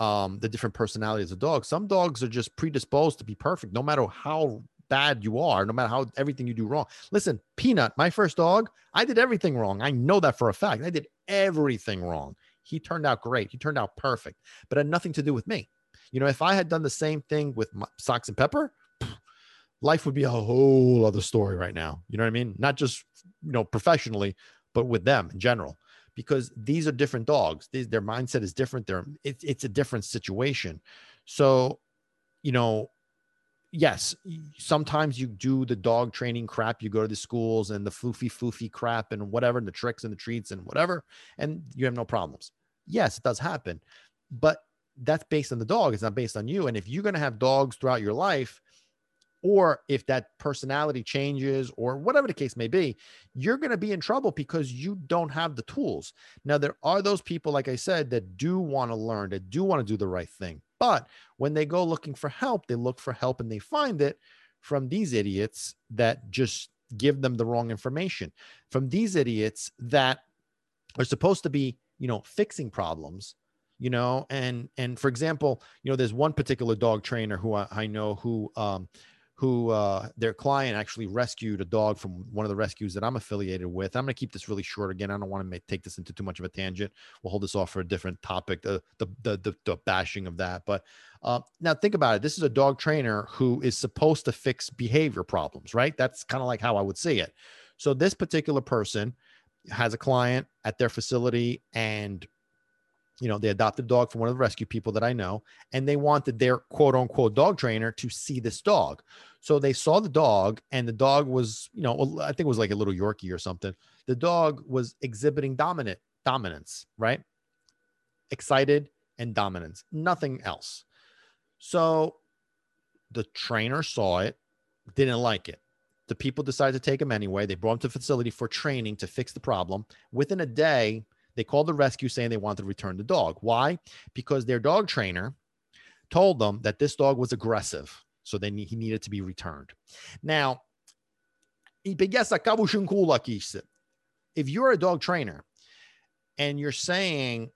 um, the different personalities of dogs. Some dogs are just predisposed to be perfect, no matter how bad you are, no matter how everything you do wrong. Listen, Peanut, my first dog, I did everything wrong. I know that for a fact. I did everything wrong. He turned out great. He turned out perfect, but had nothing to do with me. You know, if I had done the same thing with Socks and Pepper, life would be a whole other story right now. You know what I mean? Not just, you know, professionally, but with them in general, because these are different dogs. These, their mindset is different. They're, it's, it's a different situation. So, you know, yes, sometimes you do the dog training crap. You go to the schools and the floofy floofy crap and whatever, and the tricks and the treats and whatever, and you have no problems. Yes, it does happen, but that's based on the dog. It's not based on you. And if you're going to have dogs throughout your life, or if that personality changes or whatever the case may be, you're going to be in trouble because you don't have the tools. Now, there are those people, like I said, that do want to learn, that do want to do the right thing. But when they go looking for help, they look for help and they find it from these idiots that just give them the wrong information, from these idiots that are supposed to be, you know, fixing problems you know and and for example you know there's one particular dog trainer who i, I know who um who uh, their client actually rescued a dog from one of the rescues that I'm affiliated with. I'm going to keep this really short again. I don't want to make, take this into too much of a tangent. We'll hold this off for a different topic, the the the, the, the bashing of that. But uh, now think about it. This is a dog trainer who is supposed to fix behavior problems, right? That's kind of like how I would see it. So this particular person has a client at their facility and you know, they adopted a dog from one of the rescue people that I know, and they wanted their quote unquote dog trainer to see this dog. So they saw the dog, and the dog was, you know, I think it was like a little Yorkie or something. The dog was exhibiting dominant dominance, right? Excited and dominance, nothing else. So the trainer saw it, didn't like it. The people decided to take him anyway. They brought him to the facility for training to fix the problem. Within a day, they called the rescue saying they wanted to return the dog. Why? Because their dog trainer told them that this dog was aggressive. So then he needed to be returned. Now, if you're a dog trainer and you're saying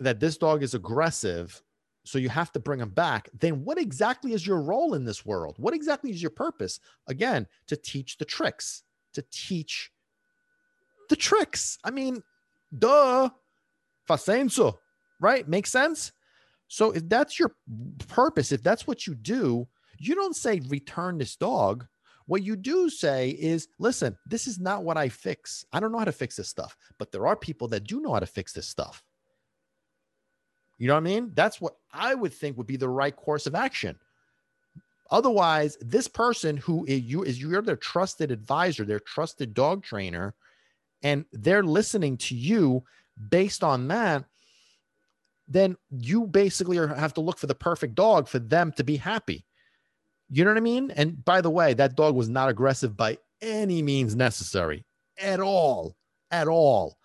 that this dog is aggressive, so you have to bring him back, then what exactly is your role in this world? What exactly is your purpose? Again, to teach the tricks, to teach the tricks. I mean, Duh. Facenso, right? Makes sense? So if that's your purpose, if that's what you do, you don't say return this dog. What you do say is, listen, this is not what I fix. I don't know how to fix this stuff, but there are people that do know how to fix this stuff. You know what I mean? That's what I would think would be the right course of action. Otherwise, this person who is you is you're their trusted advisor, their trusted dog trainer, and they're listening to you based on that, then you basically have to look for the perfect dog for them to be happy. You know what I mean? And by the way, that dog was not aggressive by any means necessary at all, at all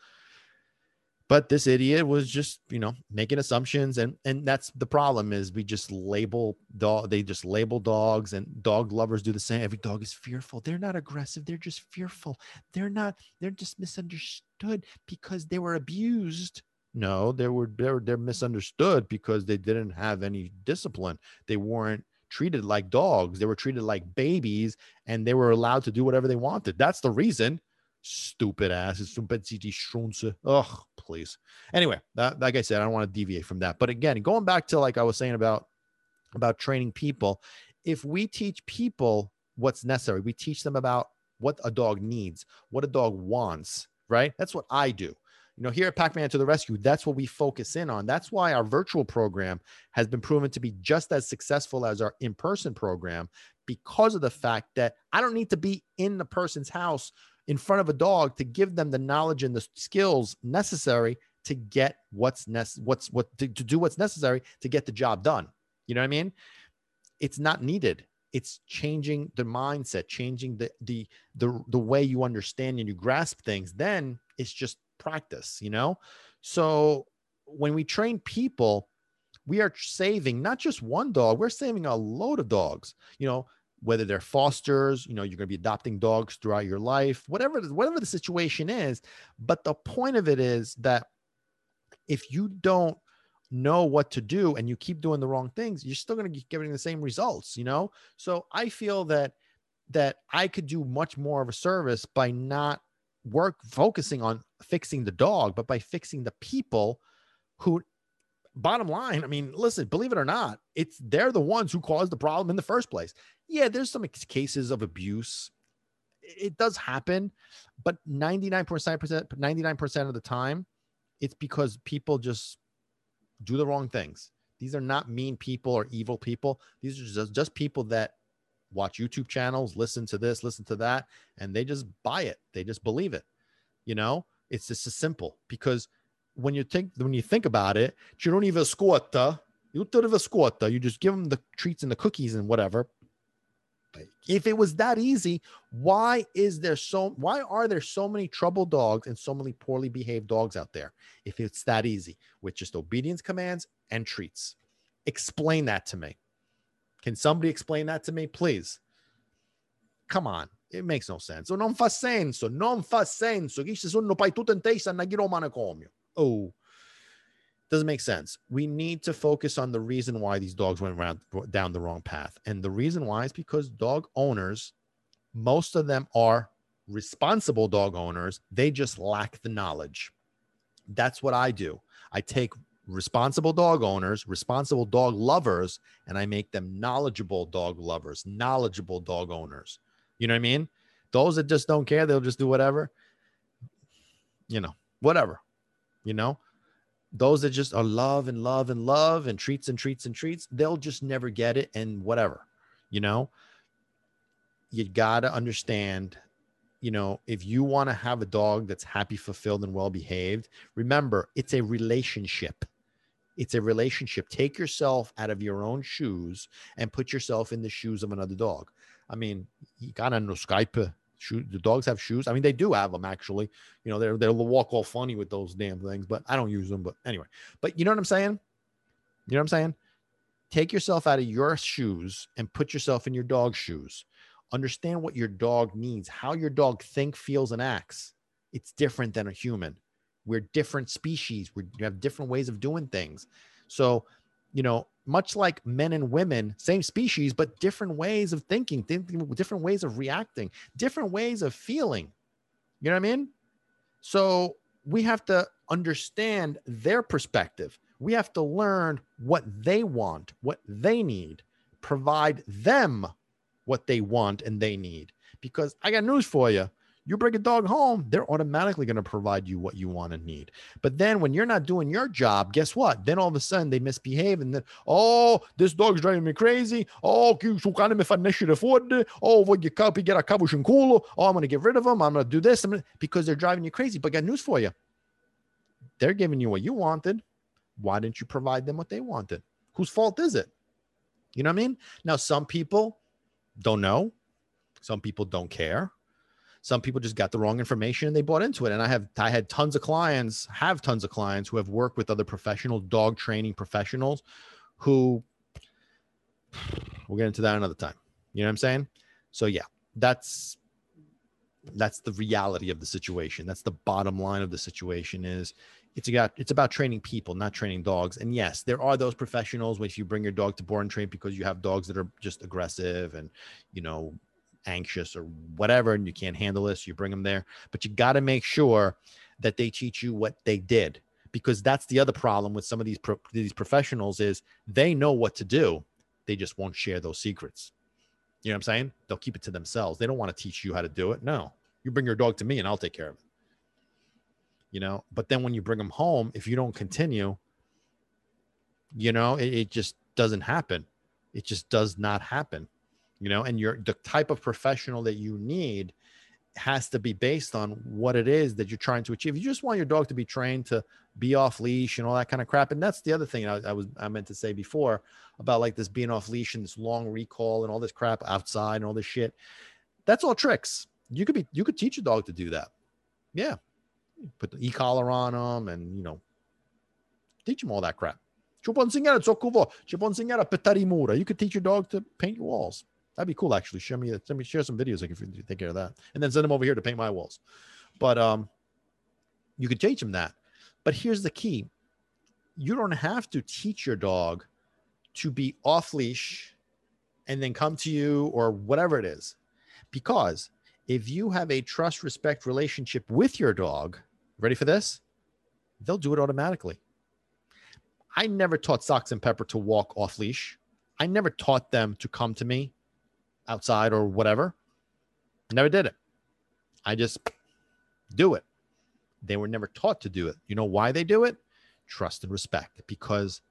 but this idiot was just you know making assumptions and and that's the problem is we just label dog they just label dogs and dog lovers do the same. Every dog is fearful. They're not aggressive. They're just fearful. They're not they're just misunderstood because they were abused. No they were they're, they're misunderstood because they didn't have any discipline. They weren't treated like dogs. They were treated like babies and they were allowed to do whatever they wanted. That's the reason stupid ass. Stupid Strunze. Ugh, please. Anyway, that, like I said, I don't want to deviate from that. But again, going back to like I was saying about about training people, if we teach people what's necessary, we teach them about what a dog needs, what a dog wants, right? That's what I do. You know, here at Pac Man to the Rescue, that's what we focus in on. That's why our virtual program has been proven to be just as successful as our in person program because of the fact that I don't need to be in the person's house in front of a dog to give them the knowledge and the skills necessary to get what's nec- what's what to, to do what's necessary to get the job done. You know what I mean? It's not needed. It's changing the mindset, changing the the the the way you understand and you grasp things. Then it's just practice, you know? So when we train people, we are saving not just one dog, we're saving a load of dogs. You know, whether they're fosters, you know, you're going to be adopting dogs throughout your life, whatever, whatever the situation is. But the point of it is that if you don't know what to do and you keep doing the wrong things, you're still going to be getting the same results, you know? So I feel that, that I could do much more of a service by not work focusing on fixing the dog, but by fixing the people who bottom line, I mean, listen, believe it or not, it's they're the ones who caused the problem in the first place. Yeah, there's some cases of abuse. It does happen, but 99%, 99% of the time, it's because people just do the wrong things. These are not mean people or evil people. These are just, just people that watch YouTube channels, listen to this, listen to that, and they just buy it. They just believe it. You know, it's just as simple because when you think when you think about it, you don't even squatta, uh, you don't even squatta, uh, you just give them the treats and the cookies and whatever. If it was that easy, why is there so why are there so many trouble dogs and so many poorly behaved dogs out there? If it's that easy with just obedience commands and treats. Explain that to me. Can somebody explain that to me, please? Come on. It makes no sense. Non fa senso, non fa senso. Chi ci sono pai tutto in testa na manicomio. Oh, doesn't make sense. We need to focus on the reason why these dogs went around down the wrong path. And the reason why is because dog owners, most of them are responsible dog owners. They just lack the knowledge. That's what I do. I take responsible dog owners, responsible dog lovers, and I make them knowledgeable dog lovers, knowledgeable dog owners. You know what I mean? Those that just don't care, they'll just do whatever. You know, whatever. You know, those that just are love and love and love and treats and treats and treats, they'll just never get it and whatever, you know. You got to understand, you know, if you want to have a dog that's happy, fulfilled, and well behaved, remember it's a relationship. It's a relationship. Take yourself out of your own shoes and put yourself in the shoes of another dog. I mean, you gotta know Skype Shoe, the dogs have shoes. I mean, they do have them actually. You know, they're they'll walk all funny with those damn things, but I don't use them. But anyway, but you know what I'm saying? You know what I'm saying? Take yourself out of your shoes and put yourself in your dog's shoes. Understand what your dog needs, how your dog think, feels, and acts. It's different than a human. We're different species. We have different ways of doing things. So, you know, much like men and women, same species, but different ways of thinking, different ways of reacting, different ways of feeling. You know what I mean? So we have to understand their perspective. We have to learn what they want, what they need, provide them what they want and they need. Because I got news for you you bring a dog home, they're automatically going to provide you what you want and need. But then when you're not doing your job, guess what? Then all of a sudden they misbehave and then, oh, this dog's driving me crazy. Oh, Oh, what you copy get a kabush cool. Oh, I'm going to get rid of them. I'm going to do this because they're driving you crazy. But I got news for you. They're giving you what you wanted. Why didn't you provide them what they wanted? Whose fault is it? You know what I mean? Now, some people don't know. Some people don't care some people just got the wrong information and they bought into it. And i have i had tons of clients have tons of clients who have worked with other professional dog training professionals who we'll get into that another time. You know what i'm saying? So yeah that's that's the reality of the situation. That's the bottom line of the situation is it's about it's about training people not training dogs. And yes there are those professionals if you bring your dog to board and train because you have dogs that are just aggressive and you know anxious or whatever and you can't handle this you bring them there. But you got to make sure that they teach you what they did because that's the other problem with some of these pro- these professionals is they know what to do they just won't share those secrets. You know what i'm saying? They'll keep it to themselves. They don't want to teach you how to do it. No you bring your dog to me and i'll take care of it. You know but then when you bring them home if you don't continue you know it, it just doesn't happen. It just does not happen you know and you're the type of professional that you need has to be based on what it is that you're trying to achieve. You just want your dog to be trained to be off leash and all that kind of crap. And that's the other thing I, I, was I meant to say before about like this being off leash and this long recall and all this crap outside and all this shit. That's all tricks. You could be you could teach a dog to do that. Yeah, put the e collar on them and you know teach them all that crap. You could teach your dog to paint your walls. That'd be cool, actually. Show me, send me, share some videos like if you take care of that, and then send them over here to paint my walls. But um, you could teach them that. But here's the key: you don't have to teach your dog to be off leash and then come to you or whatever it is, because if you have a trust respect relationship with your dog, ready for this? They'll do it automatically. I never taught Socks and Pepper to walk off leash. I never taught them to come to me outside or whatever. Never did it. I just do it. They were never taught to do it. You know why they do it? Trust and respect, because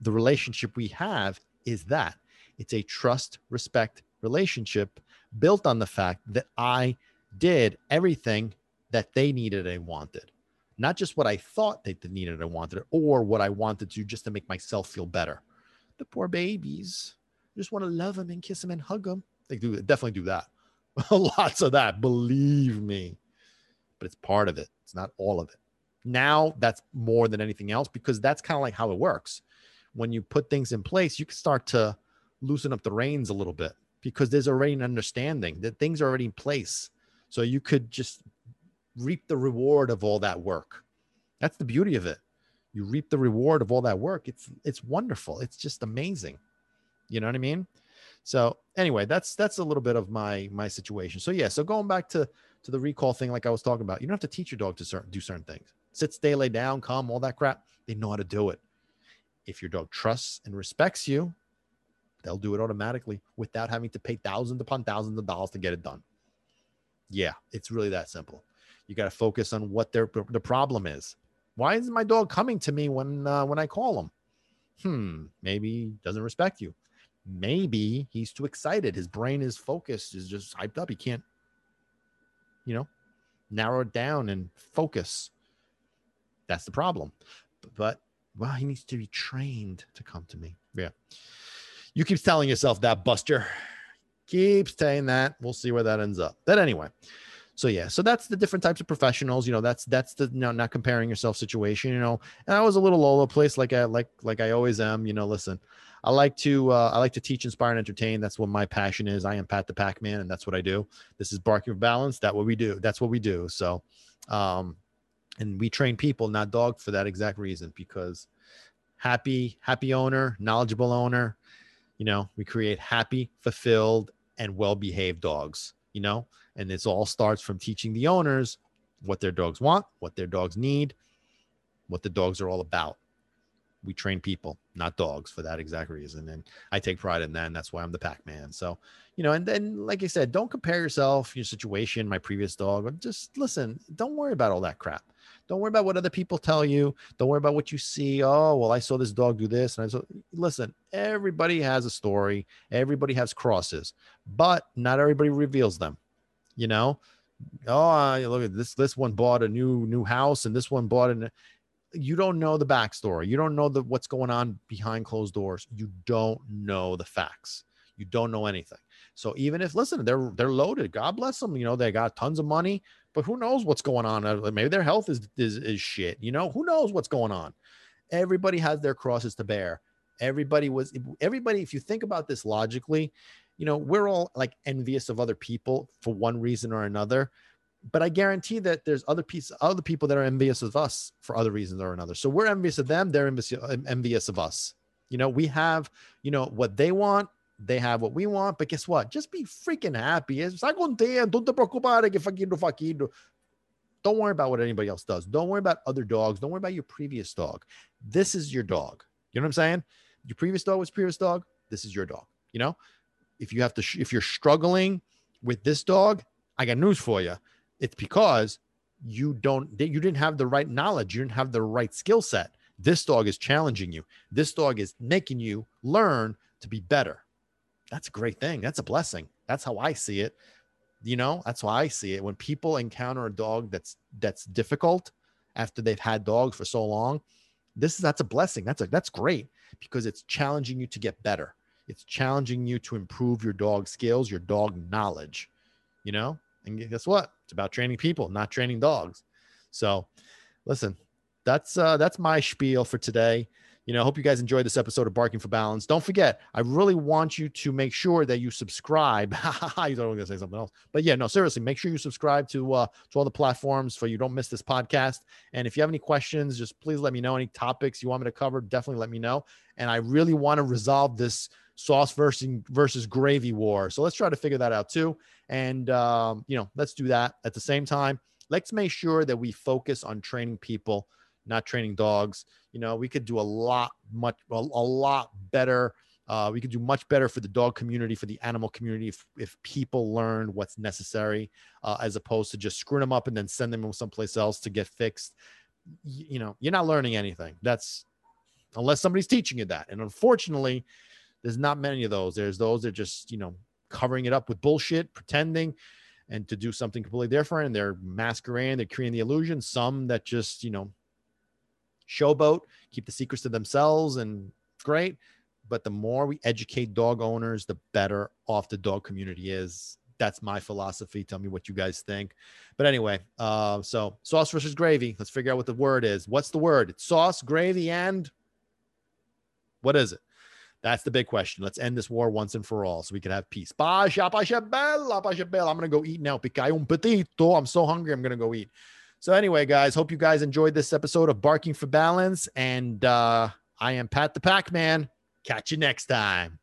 the relationship we have is that it's a trust respect relationship built on the fact that I did everything that they needed and wanted, not just what I thought they needed and wanted, or what I wanted to just to make myself feel better. The poor babies just want to love them and kiss them and hug them. They do definitely do that. Lots of that, believe me. But it's part of it. It's not all of it. Now that's more than anything else because that's kind of like how it works. When you put things in place, you can start to loosen up the reins a little bit because there's already an understanding that things are already in place. So you could just reap the reward of all that work. That's the beauty of it. You reap the reward of all that work. It's it's wonderful. It's just amazing. You know what I mean? So anyway, that's that's a little bit of my my situation. So yeah, so going back to to the recall thing, like I was talking about, you don't have to teach your dog to certain, do certain things. Sit, stay, lay down, come, all that crap. They know how to do it. If your dog trusts and respects you, they'll do it automatically without having to pay thousands upon thousands of dollars to get it done. Yeah, it's really that simple. You got to focus on what their the problem is. Why isn't my dog coming to me when uh, when I call him? Hmm, maybe doesn't respect you. Maybe he's too excited. His brain is focused, is just hyped up. He can't you know, narrow it down and focus. That's the problem. But well, he needs to be trained to come to me. Yeah. You keep telling yourself that, Buster. Keep saying that. We'll see where that ends up. But anyway, so yeah, so that's the different types of professionals. You know, that's that's the you know, not comparing yourself situation. You know, and I was a little all over place, like I like like I always am. You know, listen, I like to uh, I like to teach, inspire, and entertain. That's what my passion is. I am Pat the Pac Man, and that's what I do. This is Barking for Balance. That's what we do. That's what we do. So, um, and we train people, not dogs, for that exact reason. Because happy, happy owner, knowledgeable owner. You know, we create happy, fulfilled, and well-behaved dogs. You know, and this all starts from teaching the owners what their dogs want, what their dogs need, what the dogs are all about we train people, not dogs, for that exact reason. And I take pride in that. And that's why I'm the Pac Man. So, you know, and then, like I said, don't compare yourself, your situation, my previous dog. Just listen, don't worry about all that crap. Don't worry about what other people tell you. Don't worry about what you see. Oh, well, I saw this dog do this. And I saw, listen, everybody has a story, everybody has crosses, but not everybody reveals them. You know, oh, look at this. This one bought a new new house, and this one bought an you don't know the backstory. You don't know the what's going on behind closed doors. You don't know the facts. You don't know anything. So even if listen, they're they're loaded. God bless them. You know they got tons of money, but who knows what's going on? Uh, maybe their health is is, is shit. You know who knows what's going on. Everybody has their crosses to bear. Everybody was everybody. If you think about this logically, you know we're all like envious of other people for one reason or another but I guarantee that there's other piece, other people that are envious of us for other reasons or another. So we're envious of them; they're envious, envious of us. You know, we have, you know, what they want, they have what we want. But guess what? Just be freaking happy. Don't worry about what anybody else does. Don't worry about other dogs. Don't worry about your previous dog. This is your dog. You know what I'm saying? Your previous dog was previous dog. This is your dog. You know, if you have to, if you're struggling with this dog, I got news for you it's because you don't you didn't have the right knowledge. You didn't have the right skill set. This dog is challenging you. This dog is making you learn to be better. That's a great thing. That's a blessing. That's how i see it. You know that's why i see it. When people encounter a dog that's that's difficult after they've had dogs for so long this is that's a blessing. That's a that's great because it's challenging you to get better it's challenging you to improve your dog skills your dog knowledge you know and guess what? It's about training people, not training dogs. So, listen, that's uh, that's my spiel for today. You know, I hope you guys enjoyed this episode of Barking for Balance. Don't forget, I really want you to make sure that you subscribe. you thought I was gonna say something else, but yeah, no, seriously, make sure you subscribe to uh, to all the platforms so you don't miss this podcast. And if you have any questions, just please let me know. Any topics you want me to cover, definitely let me know. And I really want to resolve this sauce versus versus gravy war. So let's try to figure that out too. And um, you know, let's do that at the same time. Let's make sure that we focus on training people, not training dogs. You know, we could do a lot, much, a, a lot better. Uh, we could do much better for the dog community, for the animal community, if, if people learn what's necessary, uh, as opposed to just screwing them up and then send them someplace else to get fixed. Y- you know, you're not learning anything. That's unless somebody's teaching you that. And unfortunately, there's not many of those. There's those that just, you know, covering it up with bullshit, pretending and to do something completely different. And they're masquerading, they're creating the illusion. Some that just, you know, showboat, keep the secrets to themselves and great. But the more we educate dog owners, the better off the dog community is. That's my philosophy. Tell me what you guys think. But anyway, uh, so sauce versus gravy. Let's figure out what the word is. What's the word? It's sauce, gravy, and what is it? That's the big question. Let's end this war once and for all so we can have peace. Pasha, pasha bella, pasha bella. I'm going to go eat now. Picai un petito. I'm so hungry. I'm going to go eat. So, anyway, guys, hope you guys enjoyed this episode of Barking for Balance. And uh, I am Pat the Pac Man. Catch you next time.